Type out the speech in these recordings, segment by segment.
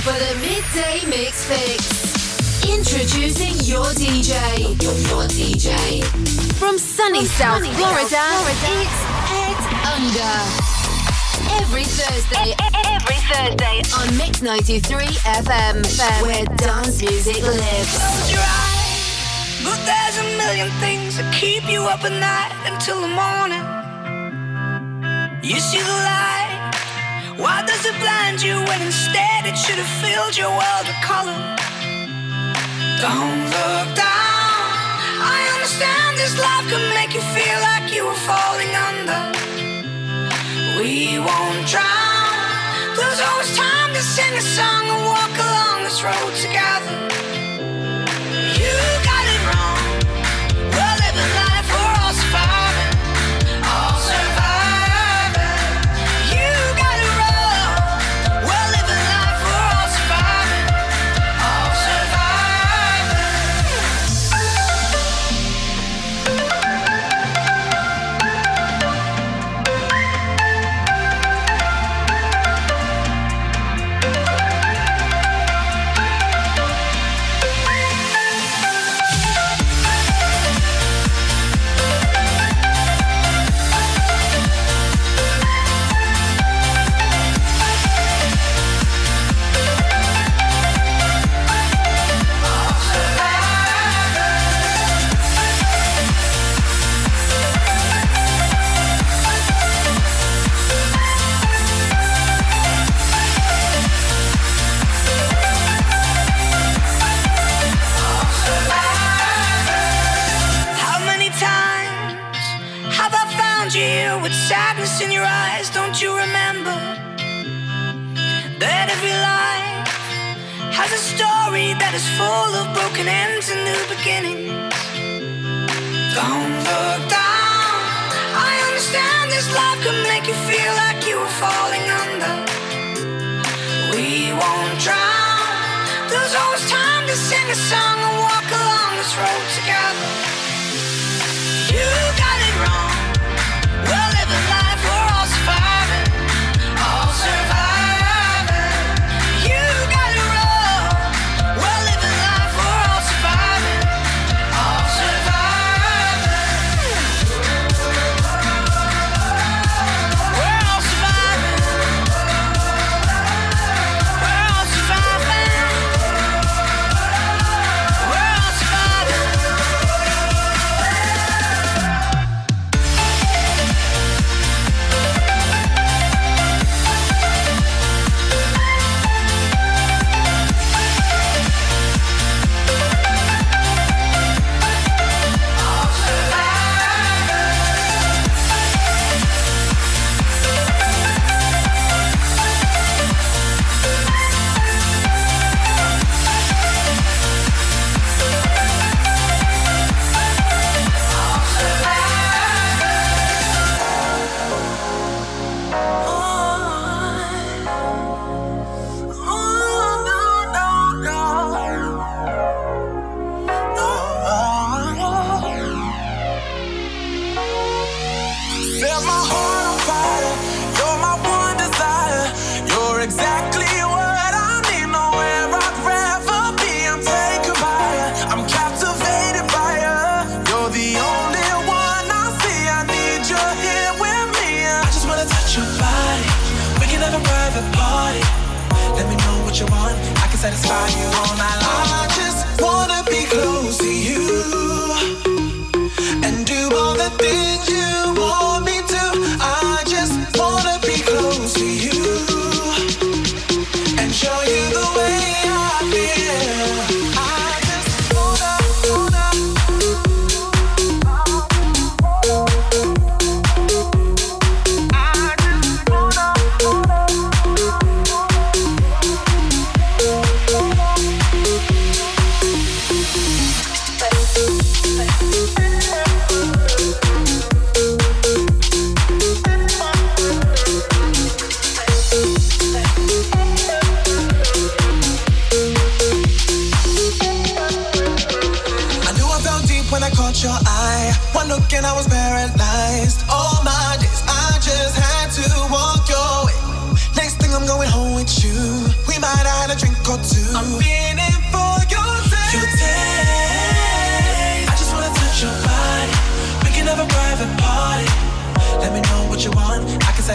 for the midday mix fix. Introducing your DJ. Your, your DJ. From sunny From South sunny Florida, Florida, it's Ed Under. Every Thursday. Every Thursday. On Mix 93 FM, where dance music lives. Close your eyes. But there's a million things that keep you up at night until the morning. You see the light why does it blind you when instead it should have filled your world with color? Don't look down. I understand this life can make you feel like you were falling under. We won't drown. There's always time to sing a song and walk along this road together. There's always time to sing a song and walk along this road together. You got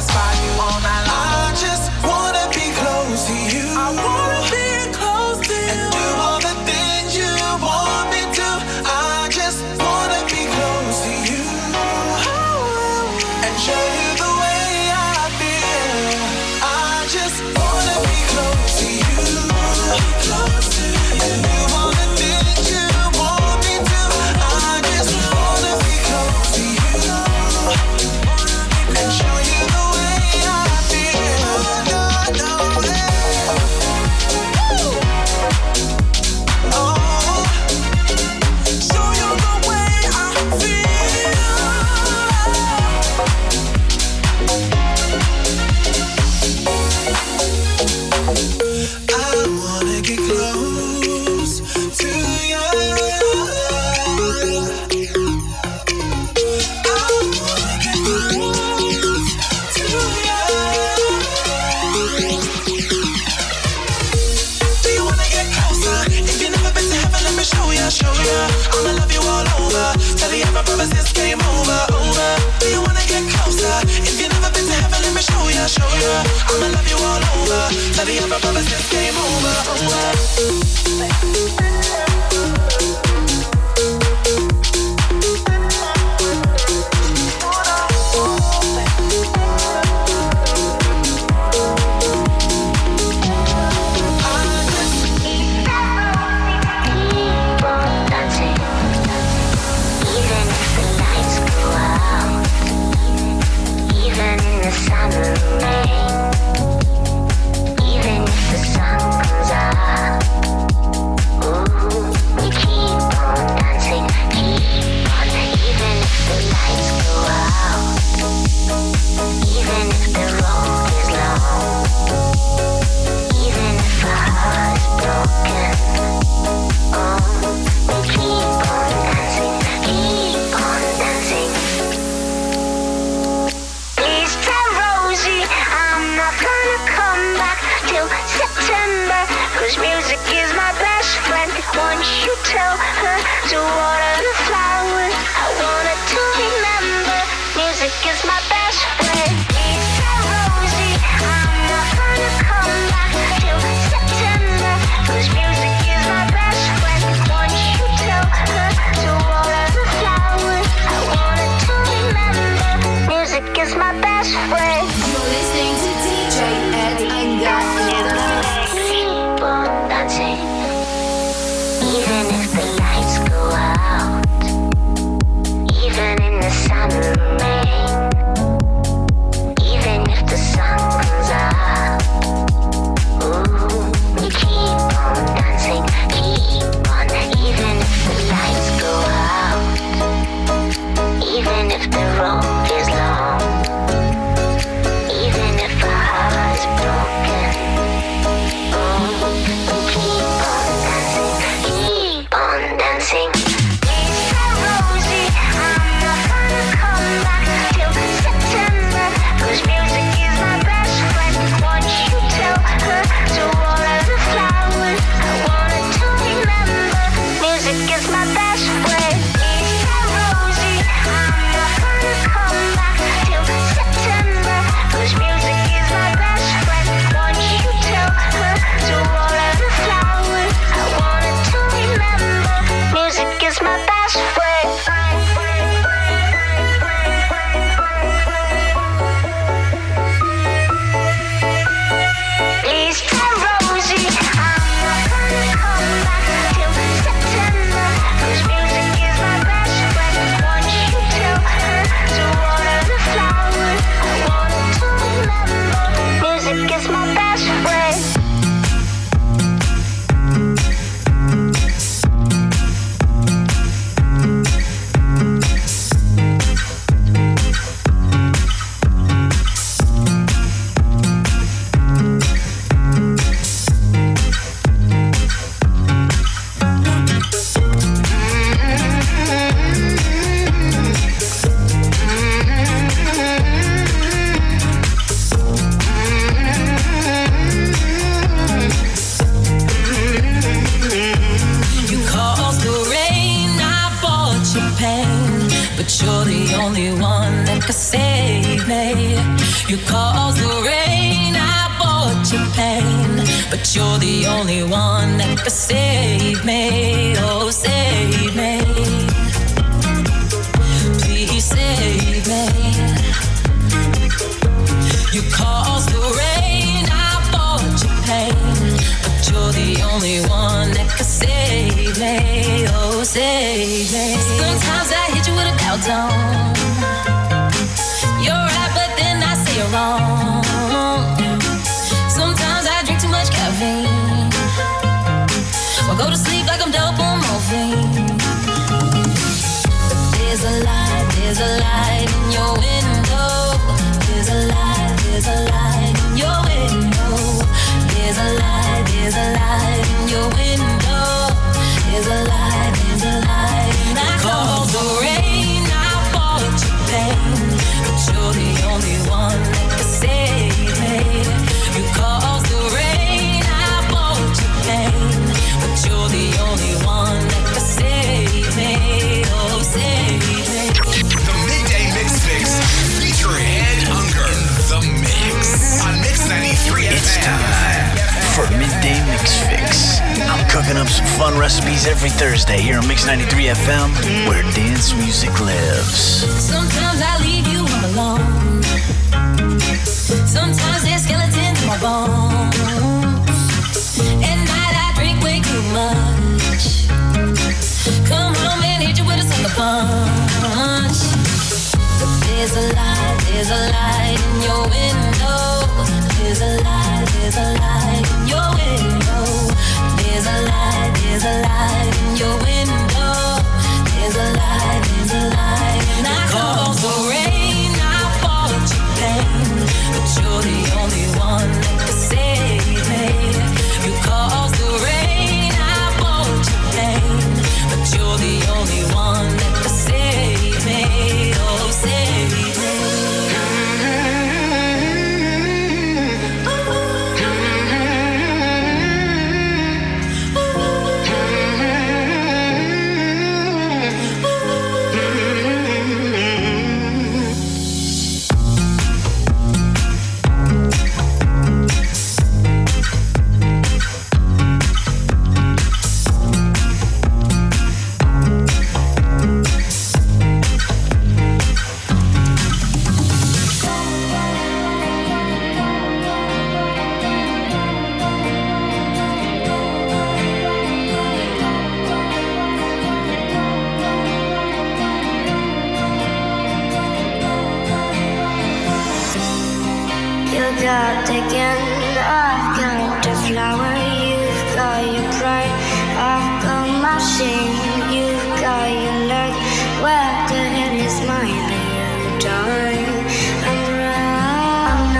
satisfy you all night. above us, it's game over. but you're the only one that could save me. You cause the rain, I bought your pain, but you're the only one that could save me. Oh, save me. Please save me. You cause the rain, I bought your pain. You're the only one that could save me. Oh, save me. Sometimes I hit you with a zone you're right, but then I say you're wrong. Sometimes I drink too much caffeine. Or go to sleep like I'm dope on morphine. There's a light, there's a light in your there's a light in your window. There's a light, for Midday Mix Fix. I'm cooking up some fun recipes every Thursday here on Mix 93 FM, where dance music lives. Sometimes I leave you alone. Sometimes there's skeletons in my bones. At night I drink way too much. Come home and hit you with a sucker punch. There's a light, there's a light in your window. There's a light, there's a light in your window. There's a light, there's a light in your window. There's a light, there's a light. I call the rain, I bought you pain. But you're the only one that can save me. You the rain, I've got the flower. You've got your pride. I've got my shame. You've got your look. Where the hell is. I'm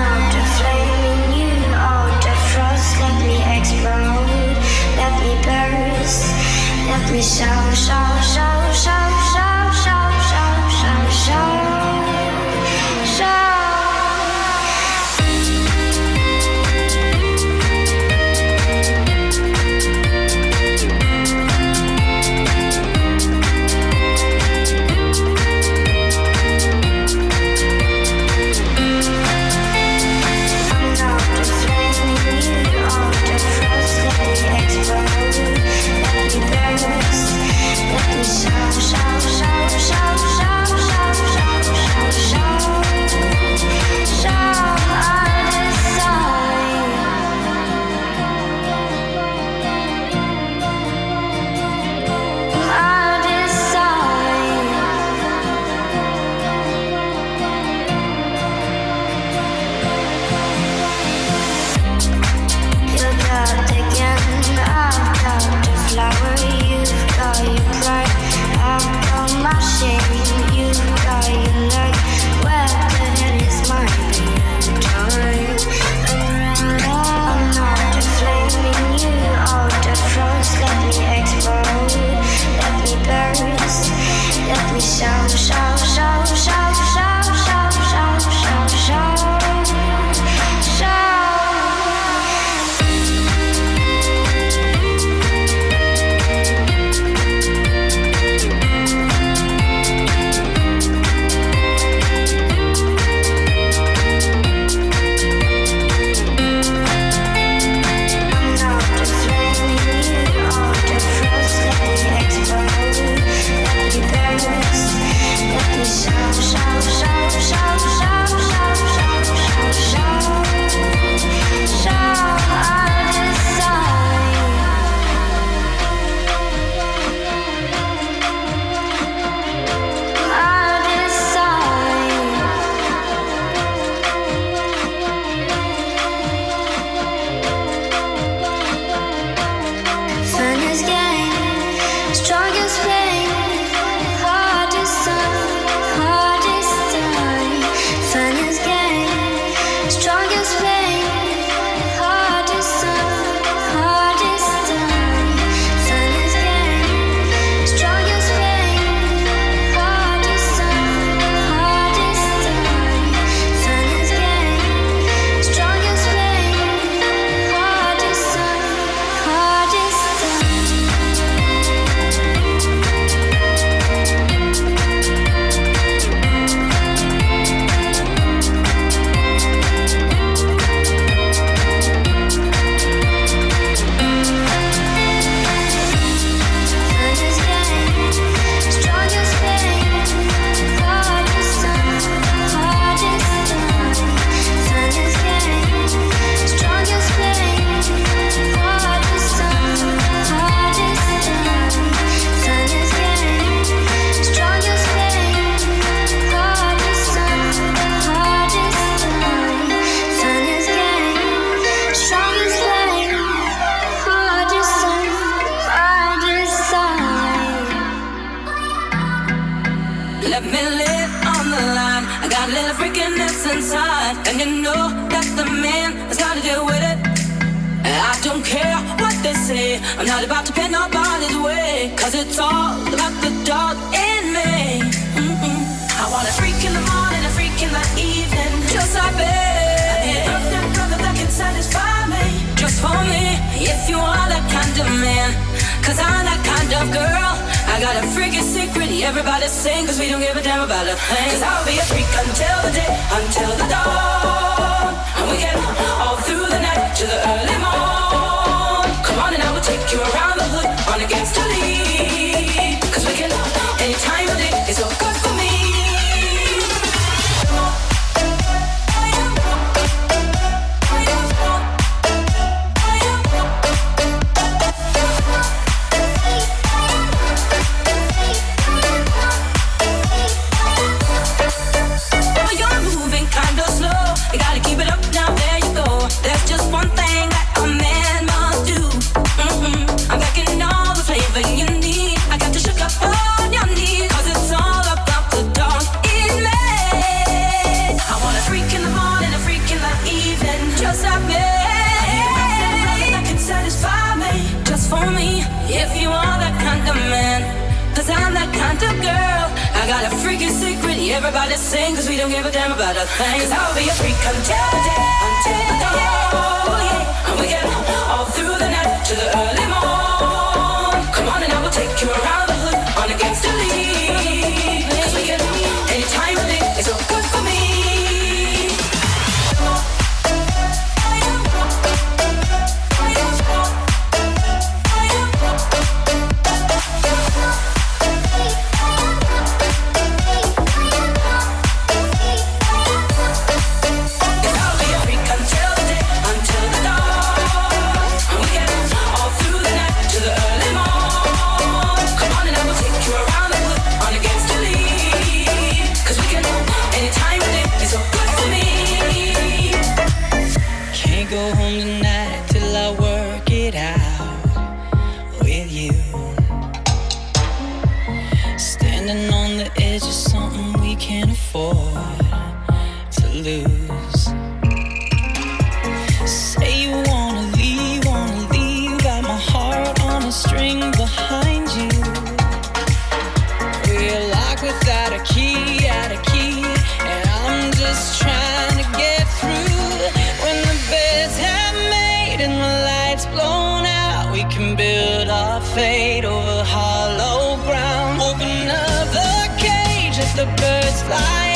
in you. All the frost. Let me explode. Let me burst. Let me shout, shout, shout. freaking secret. Everybody sing, cause we don't give a damn about a thing. Cause I'll be a freak until the day, until the dawn. And we get all through the night to the early morn. Come on and I will take you around. 'Cause I'll be a freak until the day. you. Standing on the edge of something. fly